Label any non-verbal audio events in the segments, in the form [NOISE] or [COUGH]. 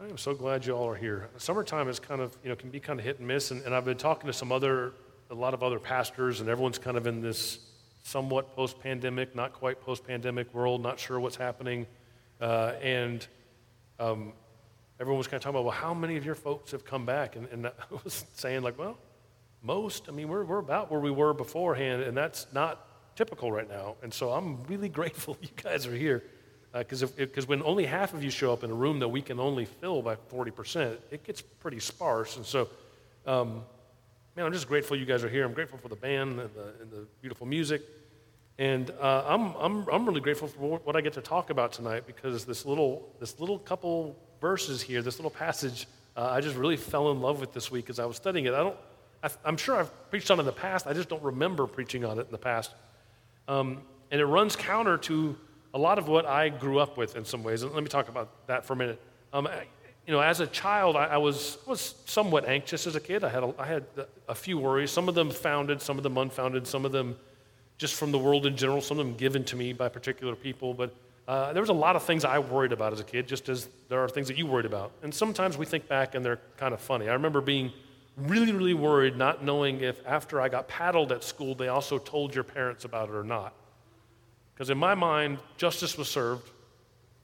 I am so glad you all are here. Summertime is kind of, you know, can be kind of hit and miss, and, and I've been talking to some other, a lot of other pastors, and everyone's kind of in this somewhat post pandemic, not quite post pandemic world, not sure what's happening. Uh, and um, everyone was kind of talking about, well, how many of your folks have come back? And, and [LAUGHS] I was saying, like, well, most. I mean, we're, we're about where we were beforehand, and that's not typical right now. And so I'm really [LAUGHS] grateful you guys are here. Because uh, because when only half of you show up in a room that we can only fill by 40%, it gets pretty sparse. And so, um, man, I'm just grateful you guys are here. I'm grateful for the band and the, and the beautiful music. And uh, I'm, I'm, I'm really grateful for what I get to talk about tonight because this little, this little couple verses here, this little passage, uh, I just really fell in love with this week as I was studying it. I don't, I, am sure I've preached on it in the past, I just don't remember preaching on it in the past. Um, and it runs counter to a lot of what I grew up with in some ways. And let me talk about that for a minute. Um, you know, as a child, I, I, was, was somewhat anxious as a kid. I had, a, I had a few worries, some of them founded, some of them unfounded, some of them just from the world in general, some of them given to me by particular people. But uh, there was a lot of things I worried about as a kid, just as there are things that you worried about. And sometimes we think back and they're kind of funny. I remember being really, really worried, not knowing if after I got paddled at school, they also told your parents about it or not. Because in my mind, justice was served,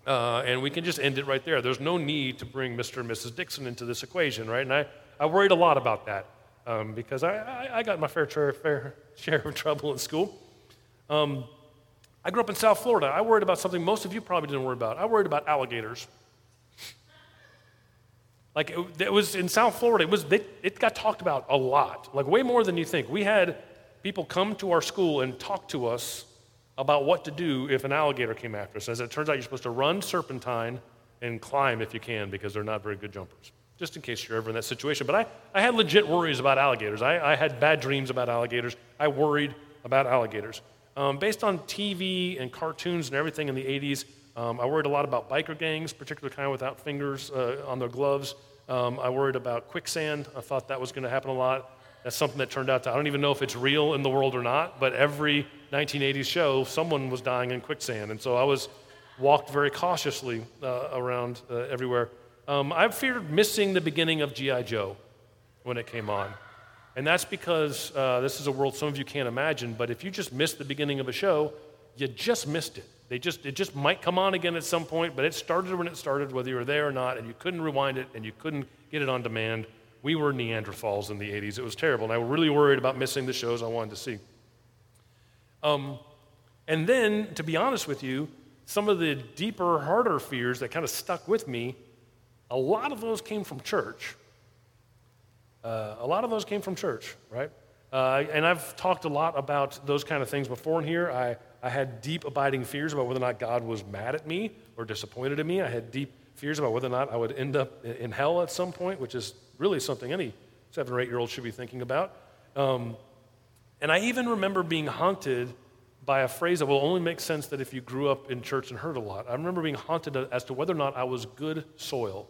uh, and we can just end it right there. There's no need to bring Mr. and Mrs. Dixon into this equation, right? And I, I worried a lot about that um, because I, I, I, got my fair, fair [LAUGHS] share of trouble in school. Um, I grew up in South Florida. I worried about something most of you probably didn't worry about. I worried about alligators. Like it, it was in South Florida, it, was, it got talked about a lot, like way more than you think. We had people come to our school and talk to us about what to do if an alligator came after us. As it turns out, you're supposed to run serpentine and climb if you can because they're not very good jumpers, just in case you're ever in that situation. But I, I had legit worries about alligators. I, I had bad dreams about alligators. I worried about alligators. Um, based on TV and cartoons and everything in the 80s, um, I worried a lot about biker gangs, particularly kind of without fingers uh, on their gloves. Um, I worried about quicksand. I thought that was going to happen a lot. That's something that turned out to, I don't even know if it's real in the world or not, but every 1980s show, someone was dying in quicksand. And so I was walked very cautiously uh, around uh, everywhere. Um, I feared missing the beginning of G.I. Joe when it came on. And that's because uh, this is a world some of you can't imagine, but if you just missed the beginning of a show, you just missed it. They just, it just might come on again at some point, but it started when it started, whether you were there or not, and you couldn't rewind it and you couldn't get it on demand. We were Neanderthals in the 80s. It was terrible. And I was really worried about missing the shows I wanted to see. Um, and then, to be honest with you, some of the deeper, harder fears that kind of stuck with me, a lot of those came from church. Uh, a lot of those came from church, right? Uh, and I've talked a lot about those kind of things before in here. I, I had deep, abiding fears about whether or not God was mad at me or disappointed in me. I had deep fears about whether or not I would end up in hell at some point, which is really something any seven or eight year old should be thinking about. Um, and I even remember being haunted by a phrase that will only make sense that if you grew up in church and heard a lot. I remember being haunted as to whether or not I was good soil.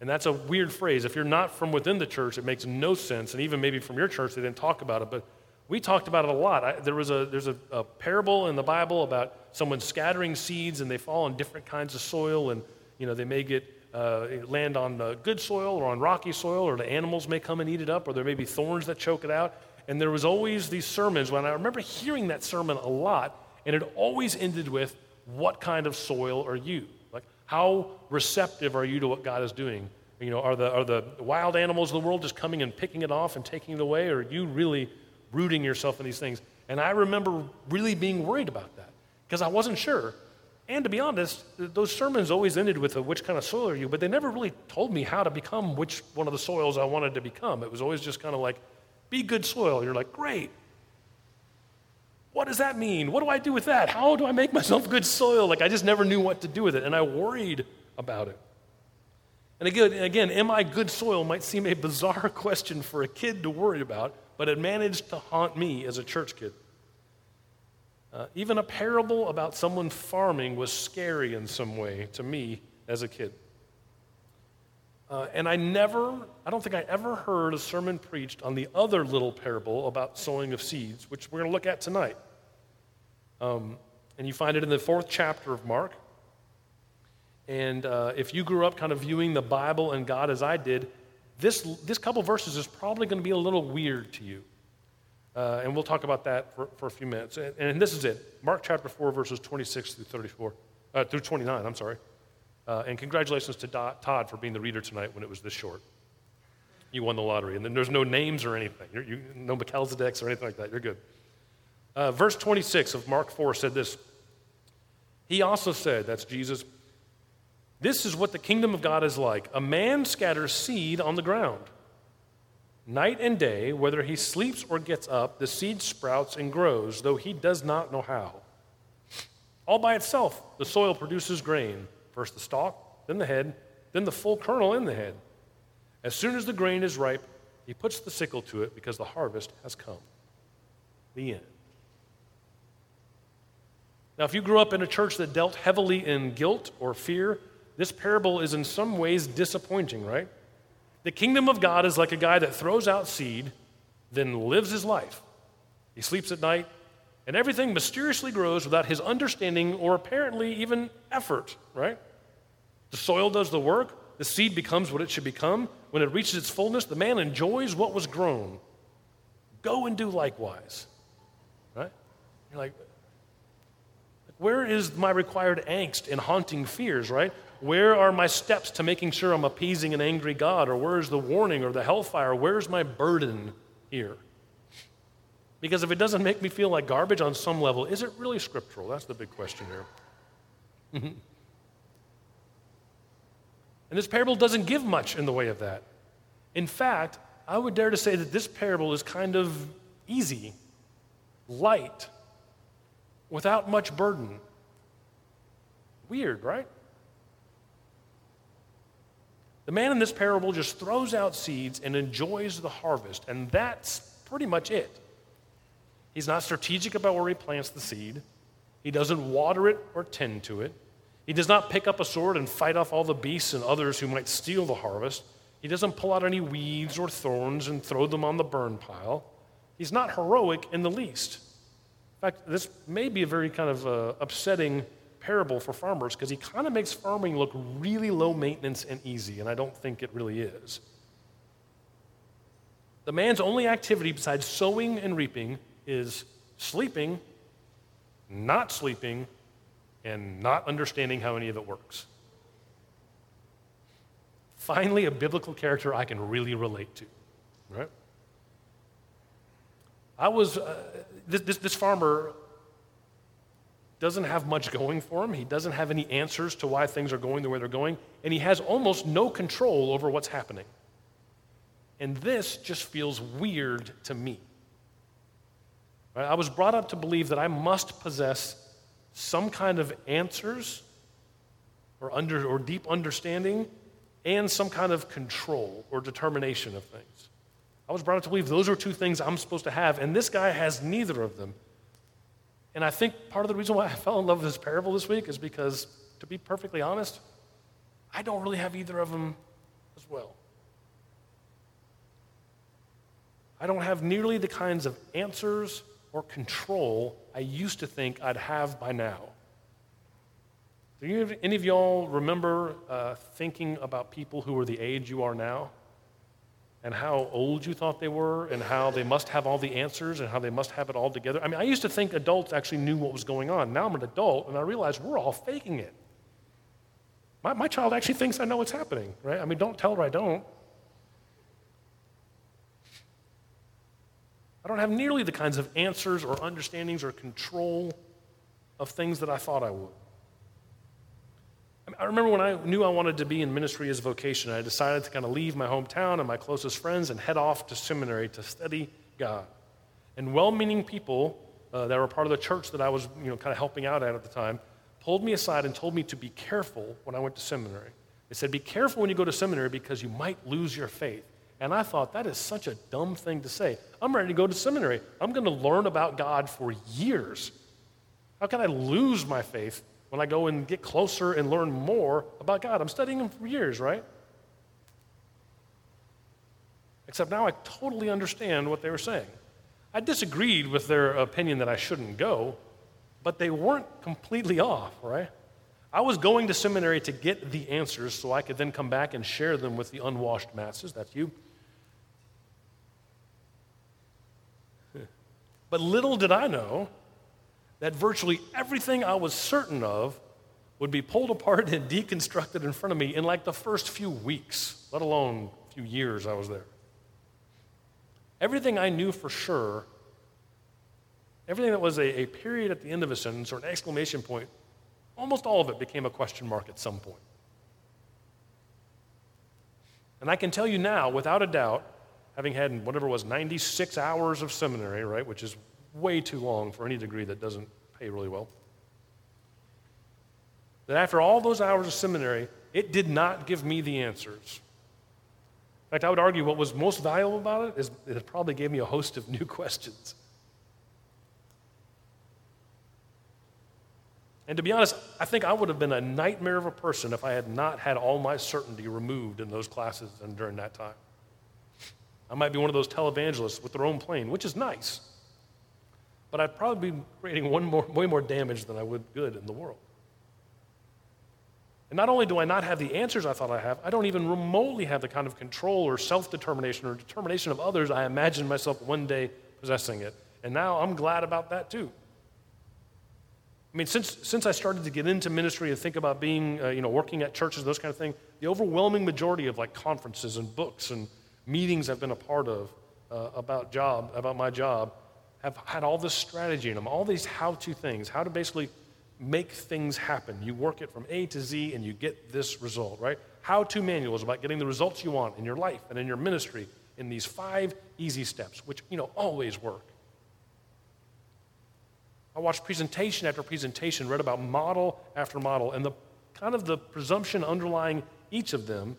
And that's a weird phrase. If you're not from within the church, it makes no sense. And even maybe from your church, they didn't talk about it. But we talked about it a lot. I, there was a, there's a, a parable in the Bible about someone scattering seeds and they fall on different kinds of soil. And, you know, they may get uh, land on uh, good soil or on rocky soil, or the animals may come and eat it up, or there may be thorns that choke it out. And there was always these sermons when I remember hearing that sermon a lot, and it always ended with, What kind of soil are you? Like, how receptive are you to what God is doing? You know, are the, are the wild animals of the world just coming and picking it off and taking it away, or are you really rooting yourself in these things? And I remember really being worried about that because I wasn't sure. And to be honest, those sermons always ended with a, which kind of soil are you, but they never really told me how to become which one of the soils I wanted to become. It was always just kind of like, be good soil. You're like, great. What does that mean? What do I do with that? How do I make myself good soil? Like, I just never knew what to do with it, and I worried about it. And again, again, am I good soil might seem a bizarre [LAUGHS] question for a kid to worry about, but it managed to haunt me as a church kid. Uh, even a parable about someone farming was scary in some way to me as a kid. Uh, and I never, I don't think I ever heard a sermon preached on the other little parable about sowing of seeds, which we're going to look at tonight. Um, and you find it in the fourth chapter of Mark. And uh, if you grew up kind of viewing the Bible and God as I did, this, this couple verses is probably going to be a little weird to you. Uh, and we'll talk about that for, for a few minutes. And, and, this is it Mark chapter 4, verses 26 through 34, uh, through 29, I'm sorry. Uh, and congratulations to Todd for being the reader tonight when it was this short. You won the lottery. And then there's no names or anything, You're, you, no Melchizedeks or anything like that. You're good. Uh, verse 26 of Mark 4 said this He also said, that's Jesus, this is what the kingdom of God is like. A man scatters seed on the ground. Night and day, whether he sleeps or gets up, the seed sprouts and grows, though he does not know how. All by itself, the soil produces grain first the stalk, then the head, then the full kernel in the head. As soon as the grain is ripe, he puts the sickle to it because the harvest has come. The end. Now, if you grew up in a church that dealt heavily in guilt or fear, this parable is in some ways disappointing, right? The kingdom of God is like a guy that throws out seed, then lives his life. He sleeps at night, and everything mysteriously grows without his understanding or apparently even effort, right? The soil does the work, the seed becomes what it should become. When it reaches its fullness, the man enjoys what was grown. Go and do likewise, right? You're like, where is my required angst and haunting fears, right? Where are my steps to making sure I'm appeasing an angry God? Or where's the warning or the hellfire? Where's my burden here? Because if it doesn't make me feel like garbage on some level, is it really scriptural? That's the big question here. [LAUGHS] And this parable doesn't give much in the way of that. In fact, I would dare to say that this parable is kind of easy, light, without much burden. Weird, right? The man in this parable just throws out seeds and enjoys the harvest, and that's pretty much it. He's not strategic about where he plants the seed. He doesn't water it or tend to it. He does not pick up a sword and fight off all the beasts and others who might steal the harvest. He doesn't pull out any weeds or thorns and throw them on the burn pile. He's not heroic in the least. In fact, this may be a very kind of uh, upsetting parable for farmers because he kind of makes farming look really low maintenance and easy, and I don't think it really is. The man's only activity besides sowing and reaping is sleeping, not sleeping, and not understanding how any of it works. Finally, a biblical character I can really relate to, right? I was, uh, this, this, this farmer doesn't have much going for him. He doesn't have any answers to why things are going the way they're going, and he has almost no control over what's happening. And this just feels weird to me. Right? I was brought up to believe that I must possess some kind of answers or, under, or deep understanding and some kind of control or determination of things. I was brought up to believe those are two things I'm supposed to have, and this guy has neither of them. And I think part of the reason why I [LAUGHS] fell in love with this parable this week is because, to be perfectly honest, I don't really have either of them as well. I don't have nearly the kinds of answers or control I used to think I'd have by now. Do any of y'all remember uh, thinking about people who were the age you are now? and how old you thought they were and how they must have all the answers and how they must have it all together. I mean, I used to think adults actually knew what was going on. Now I'm an adult and I realize we're all faking it. My, my child actually thinks I know what's happening, right? I mean, don't tell her I don't. I don't have nearly the kinds of answers or understandings or control of things that I thought I would. I remember when I knew I wanted to be in ministry as a vocation, I decided to kind of leave my hometown and my closest friends and head off to seminary to study God. And well meaning people uh, that were part of the church that I was you know, kind of helping out at at the time pulled me aside and told me to be careful when I went to seminary. They said, Be careful when you go to seminary because you might lose your faith. And I thought, that is such a dumb thing to say. I'm ready to go to seminary. I'm going to learn about God for years. How can I lose my faith when I go and get closer and learn more about God. I'm studying Him for years, right? Except now I totally understand what they were saying. I disagreed with their opinion that I shouldn't go, but they weren't completely off, right? I was going to seminary to get the answers so I could then come back and share them with the unwashed masses. That's you. But little did I know that virtually everything I was certain of would be pulled apart and deconstructed in front of me in like the first few weeks, let alone a few years I was there. Everything I knew for sure, everything that was a, a period at the end of a sentence or an exclamation point, almost all of it became a question mark at some point. And I can tell you now, without a doubt, having had whatever was, 96 hours of seminary, right, which is way too long for any degree that doesn't pay really well, that after all those hours of seminary, it did not give me the answers. In fact, I would argue what was most valuable about it is it probably gave me a host of [LAUGHS] new questions. And to be honest, I think I would have been a nightmare of a person if I had not had all my certainty removed in those classes and during that time. I might be one of those televangelists with their own plane, which is nice. But I'd probably be creating one more, way more damage than I would good in the world. And not only do I not have the answers I thought I have, I don't even remotely have the kind of control or self determination or determination of others I imagined myself one day possessing it. And now I'm glad about that too. I mean, since, since I started to get into ministry and think about being, uh, you know, working at churches, those kind of things, the overwhelming majority of like conferences and books and meetings I've been a part of uh, about job, about my job, have had all this strategy in them, all these how-to things, how to basically make things happen. You work it from A to Z and you get this result, right? How-to manuals about getting the results you want in your life and in your ministry in these five easy steps, which, you know, always work. I watched presentation after presentation, read about model after model, and the kind of the presumption underlying each of them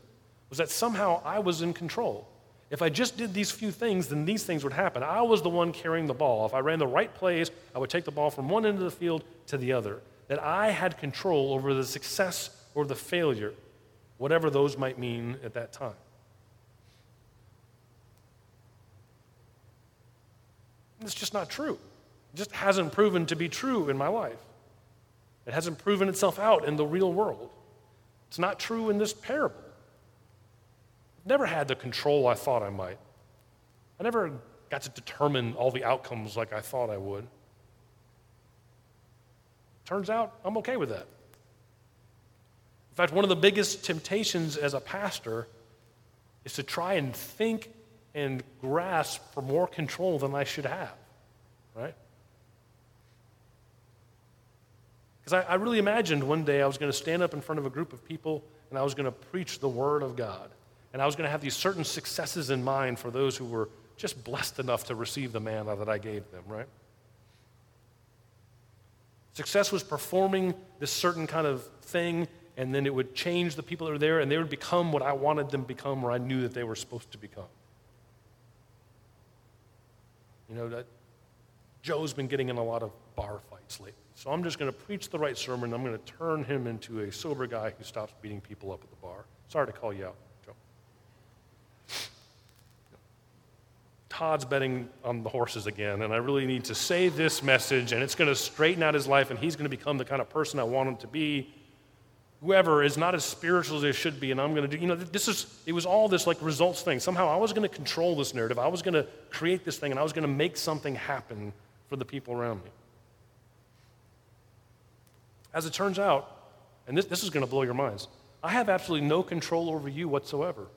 was that somehow I was in control. If I just did these few things, then these things would happen. I was the one carrying the ball. If I ran the right plays, I would take the ball from one end of the field to the other. That I had control over the success or the failure, whatever those might mean at that time. It's just not true It just hasn't proven to be true in my life. It hasn't proven itself out in the real world. It's not true in this parable. Never had the control I thought I might. I never got to determine all the outcomes like I thought I would. Turns out I'm okay with that. In fact, one of the biggest temptations as a pastor is to try and think and grasp for more control than I should have, right? Because I, I really imagined one day I was going to stand up in front of a group of people and I was going to preach the Word of God. And I was going to have these certain successes in mind for those who were just blessed enough to receive the manna that I gave them, right? Success was performing this certain kind of thing, and then it would change the people that were there, and they would become what I wanted them to become or I knew that they were supposed to become. You know, that Joe's been getting in a lot of bar fights lately. So I'm just going to preach the right sermon. I'm going to turn him into a sober guy who stops beating people up at the bar. Sorry to call you out, Joe. Todd's betting on the horses again, and I really need to say this message, and it's going to straighten out his life, and he's going to become the kind of person I want him to be. Whoever is not as spiritual as they should be, and I'm going to do, you know, this is, it was all this like results thing. Somehow I was going to control this narrative. I was going to create this thing, and I was going to make something happen for the people around me. As it turns out, and this, this is going to blow your minds, I have absolutely no control over you whatsoever.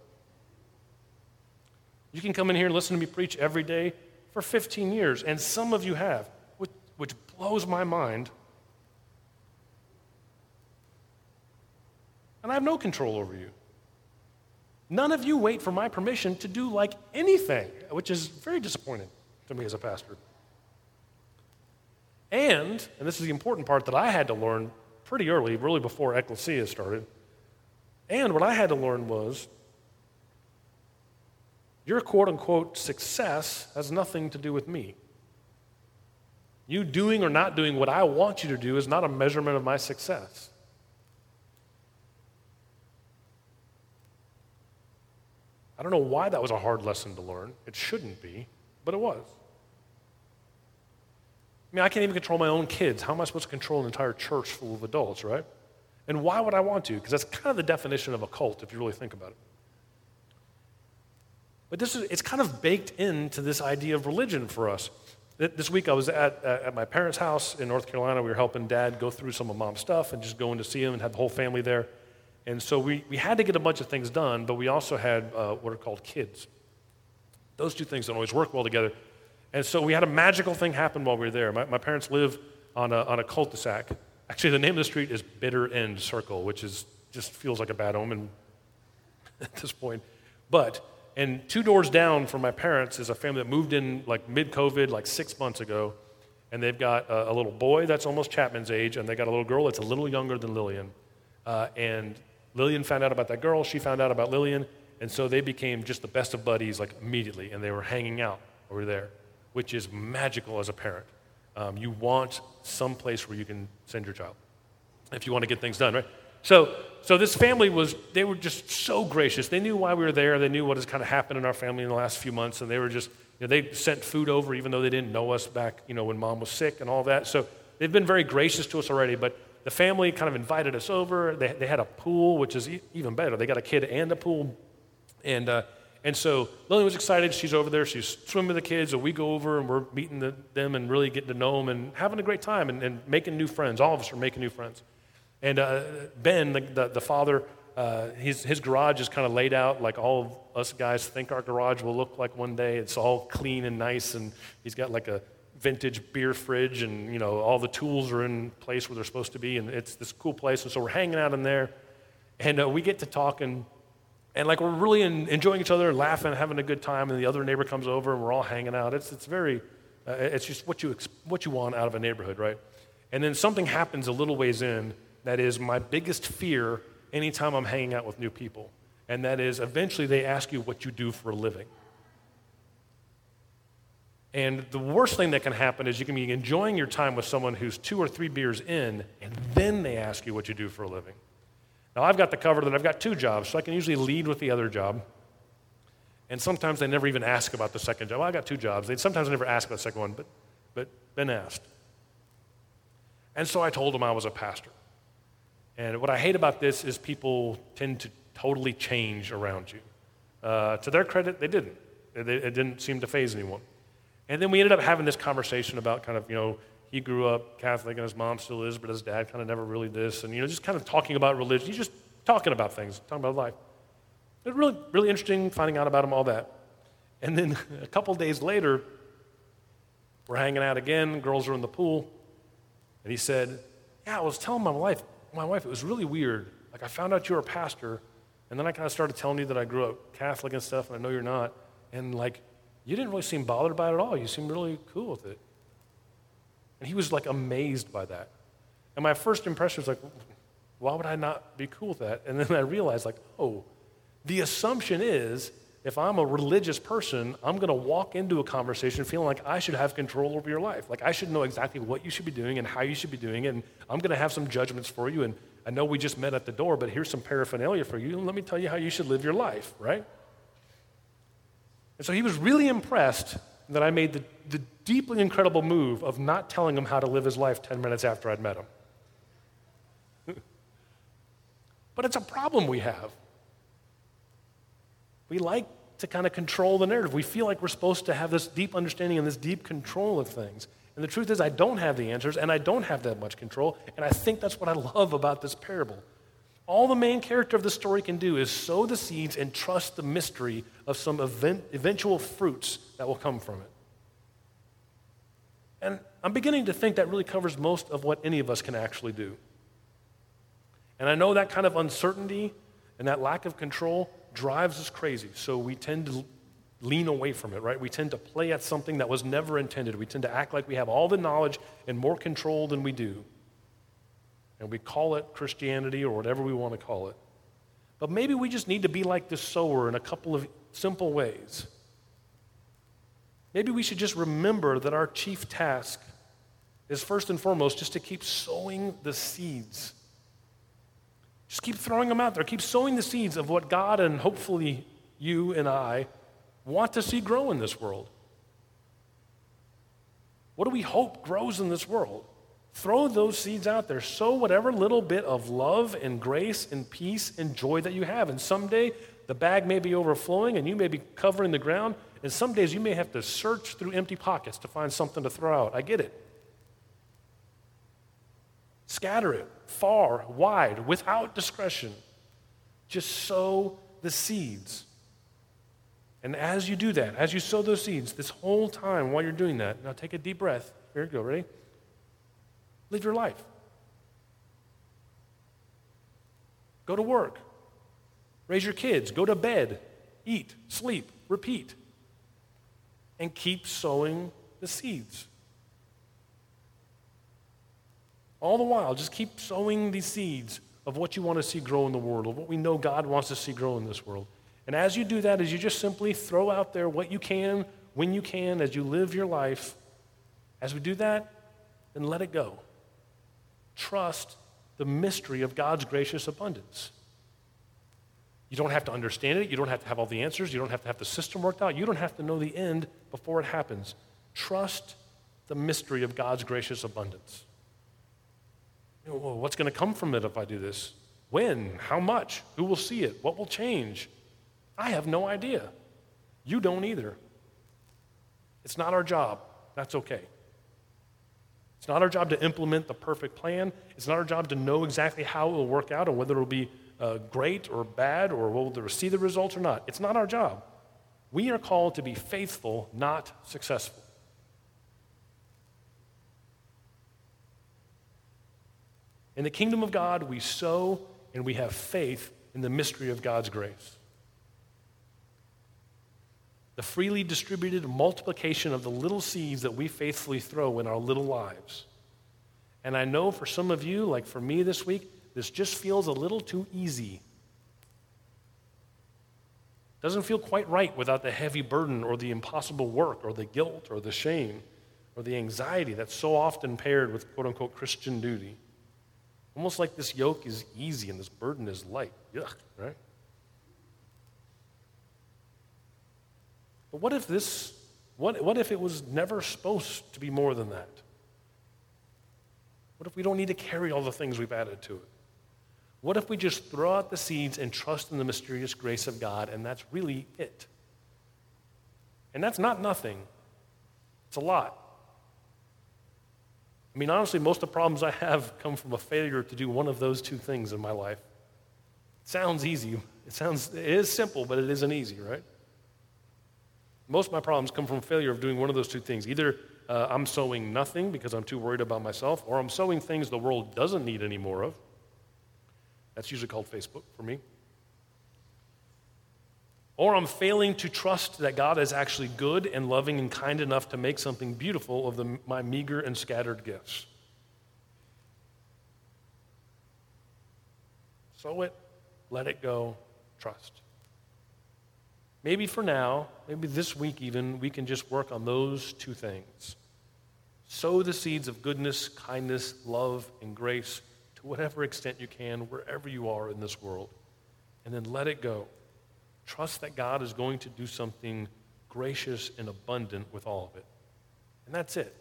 You can come in here and listen to me preach every day for 15 years, and some of you have, which, which blows my mind. And I have no control over you. None of you wait for my permission to do like anything, which is very disappointing to me as a pastor. And, and this is the important part that I had to learn pretty early, really before Ecclesia started. And what I had to learn was your quote unquote success has nothing to do with me. You doing or not doing what I want you to do is not a measurement of my success. I don't know why that was a hard lesson to learn. It shouldn't be, but it was. I mean, I can't even control my own kids. How am I supposed to control an entire church full of adults, right? And why would I want to? Because that's kind of the definition of a cult, if you really think about it. But this is, it's kind of baked into this idea of religion for us. This week I was at, at my parents' house in North Carolina. We were helping dad go through some of mom's stuff and just going to see him and had the whole family there. And so we, we had to get a bunch of things done, but we also had uh, what are called kids. Those two things don't always work well together. And so we had a magical thing happen while we were there. My, my parents live on a, on a cul-de-sac. Actually, the name of the street is Bitter End Circle, which is, just feels like a bad omen [LAUGHS] at this point. But and two doors down from my parents is a family that moved in like mid COVID, like six months ago. And they've got a, a, little boy that's almost Chapman's age, and they got a little girl that's a little younger than Lillian. Uh, and Lillian found out about that girl, she found out about Lillian, and so they became just the best of buddies like immediately, and they were hanging out over there, which is magical as a parent. Um, you want some place where you can send your child if you want to get things done, right? So, so this family was, they were just so gracious. They knew why we were there. They knew what has kind of happened in our family in the last few months. And they were just, you know, they sent food over even though they didn't know us back, you know, when mom was sick and all that. So they've been very gracious to us already. But the family kind of invited us over. They, they had a pool, which is even better. They got a kid and a pool. And, uh, and so Lily was excited. She's over there. She's swimming with the kids. So we go over and we're meeting the, them and really getting to know them and having a great time and, and making new friends. All of us are making new friends. And uh, Ben, the, the, the father, uh, his, his garage is kind of laid out like all of us guys think our garage will look like one day. It's all clean and nice, and he's got like a vintage beer fridge, and you know all the tools are in place where they're supposed to be, and it's this cool place. And so we're hanging out in there, and uh, we get to talking, and like we're really in, enjoying each other, laughing, having a good time. And the other neighbor comes over, and we're all hanging out. It's it's very, uh, it's just what you what you want out of a neighborhood, right? And then something happens a little ways in that is my biggest fear anytime I'm hanging out with new people. And that is eventually they ask you what you do for a living. And the worst thing that can happen is you can be enjoying your time with someone who's two or three beers in, and then they ask you what you do for a living. Now, I've got the cover that I've got two jobs, so I can usually lead with the other job. And sometimes they never even ask about the second job. Well, I got two jobs. They sometimes never ask about the second one, but, but Ben asked. And so I told them I was a pastor. And what I hate about this is people tend to totally change around you. Uh, to their credit, they didn't. It, it didn't seem to faze anyone. And then we ended up having this conversation about kind of, you know, he grew up Catholic and his mom still is, but his dad kind of never really this. And, you know, just kind of talking about religion. He's just talking about things, talking about life. It was really, really interesting finding out about him, all that. And then [LAUGHS] a couple days later, we're hanging out again, girls are in the pool. And he said, Yeah, I was telling my wife, my wife, it was really weird. Like, I found out you were a pastor, and then I kind of started telling you that I grew up Catholic and stuff, and I know you're not. And, like, you didn't really seem bothered by it at all. You seemed really cool with it. And he was, like, amazed by that. And my first impression was like, why would I not be cool with that? And then I realized, like, oh, the assumption is if I'm a religious person, I'm going to walk into a conversation feeling like I should have control over your life. Like I should know exactly what you should be doing and how you should be doing it. And I'm going to have some judgments for you. And I know we just met at the door, but here's some paraphernalia for you. And let me tell you how you should live your life, right? And so he was really impressed that I made the, the deeply incredible move of not telling him how to live his life 10 minutes after I'd met him. [LAUGHS] but it's a problem we have. We like to kind of control the narrative. We feel like we're supposed to have this deep understanding and this deep control of things. And the truth is, I don't have the answers and I don't have that much control. And I think that's what I love about this parable. All the main character of the story can do is sow the seeds and trust the mystery of some event, eventual fruits that will come from it. And I'm beginning to think that really covers most of what any of us can actually do. And I know that kind of uncertainty and that lack of control drives us crazy. So we tend to lean away from it, right? We tend to play at something that was never intended. We tend to act like we have all the knowledge and more control than we do. And we call it Christianity or whatever we want to call it. But maybe we just need to be like the sower in a couple of simple ways. Maybe we should just remember that our chief task is first and foremost just to keep sowing the seeds just keep throwing them out there. Keep sowing the seeds of what God and hopefully you and I want to see grow in this world. What do we hope grows in this world? Throw those seeds out there. Sow whatever little bit of love and grace and peace and joy that you have. And someday the bag may be overflowing and you may be covering the ground. And some days you may have to search through empty pockets to find something to throw out. I get it. Scatter it far, wide, without discretion. Just sow the seeds. And as you do that, as you sow those seeds, this whole time while you're doing that, now take a deep breath. Here you go, ready? Live your life. Go to work. Raise your kids. Go to bed. Eat, sleep, repeat. And keep sowing the seeds. All the while, just keep sowing these seeds of what you want to see grow in the world, of what we know God wants to see grow in this world. And as you do that, as you just simply throw out there what you can, when you can, as you live your life, as we do that, then let it go trust the mystery of God's gracious abundance. You don't have to understand it. You don't have to have all the answers. You don't have to have the system worked out. You don't have to know the end before it happens. Trust the mystery of God's gracious abundance. Know, well, what's going to come from it if I do this? When? How much? Who will see it? What will change? I have no idea. You don't either. It's not our job. That's okay. It's not our job to implement the perfect plan. It's not our job to know exactly how it will work out or whether it will be uh, great or bad or will we see the results or not. It's not our job. We are called to be faithful, not successful. In the kingdom of God, we sow and we have faith in the mystery of God's grace the freely distributed multiplication of the little seeds that we faithfully throw in our little lives. And I know for some of you, like for me this week, this just feels a little too easy. Doesn't feel quite right without the heavy burden or the impossible work or the guilt or the shame or the anxiety that's so often paired with quote unquote Christian duty. Almost like this yoke is easy and this burden is light. Yuck, right? But what if this, what, what if it was never supposed to be more than that? What if we don't need to carry all the things we've added to it? What if we just throw out the seeds and trust in the mysterious grace of God, and that's really it? And that's not nothing, it's a lot. I mean, honestly, most of the problems I have [LAUGHS] come from a failure to do one of those two things in my life. It sounds easy. It sounds, it is simple, but it isn't easy, right? Most of my problems come from failure of doing one of those two things. Either uh, I'm sowing nothing because I'm too worried about myself, or I'm sowing things the world doesn't need any more of. That's usually called Facebook for me. Or I'm failing to trust that God is actually good and loving and kind enough to make something beautiful of the, my meager and scattered gifts. Sow it, let it go, trust. Maybe for now, maybe this week even, we can just work on those two things. Sow the seeds of goodness, kindness, love, and grace to whatever extent you can, wherever you are in this world. And then let it go. Trust that God is going to do something gracious and abundant with all of it. And that's it.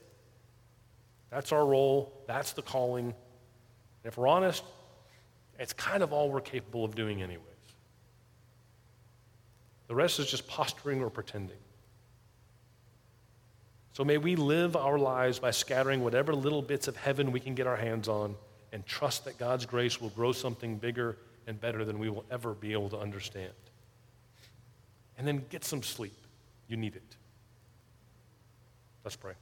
That's our role. That's the calling. And if we're honest, it's kind of all we're capable of doing anyways. The rest is just posturing or pretending. So may we live our lives by scattering whatever little bits of heaven we can get our hands on and trust that God's grace will grow something bigger and better than we will ever be able to understand. And then get some sleep. You need it. Let's pray.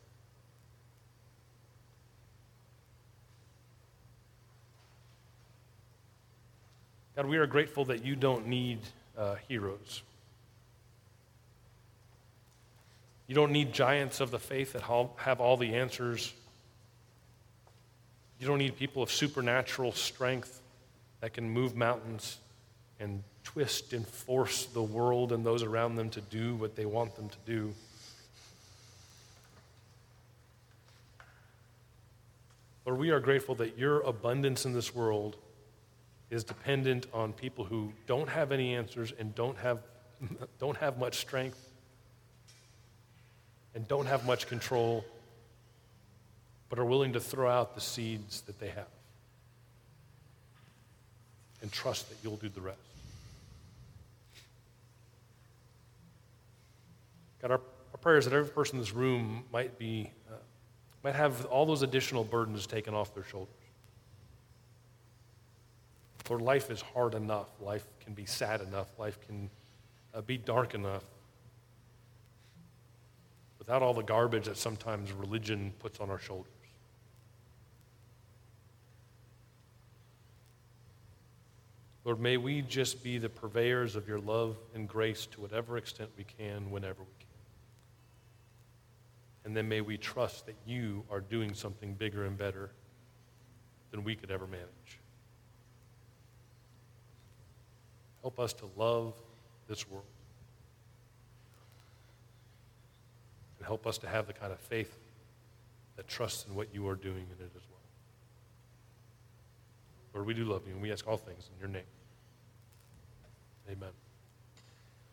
God, we are grateful that you don't need uh, heroes. You don't need giants of the faith that have all the answers. You don't need people of supernatural strength that can move mountains and twist and force the world and those around them to do what they want them to do. Lord, we are grateful that your abundance in this world is dependent on people who don't have any answers and don't have, [LAUGHS] don't have much strength and don't have much control but are willing to throw out the seeds that they have and trust that you'll do the rest. God, our, our is that every person in this room might be, uh, might have all those additional burdens taken off their shoulders. Lord, life is hard enough. Life can be sad enough. Life can uh, be dark enough. Without all the garbage that sometimes religion puts on our shoulders. Lord, may we just be the purveyors of your love and grace to whatever extent we can, whenever we can. And then may we trust that you are doing something bigger and better than we could ever manage. Help us to love this world. And help us to have the kind of faith that trusts in what you are doing in it as well. Lord, we do love you, and we ask all things in your name. Amen.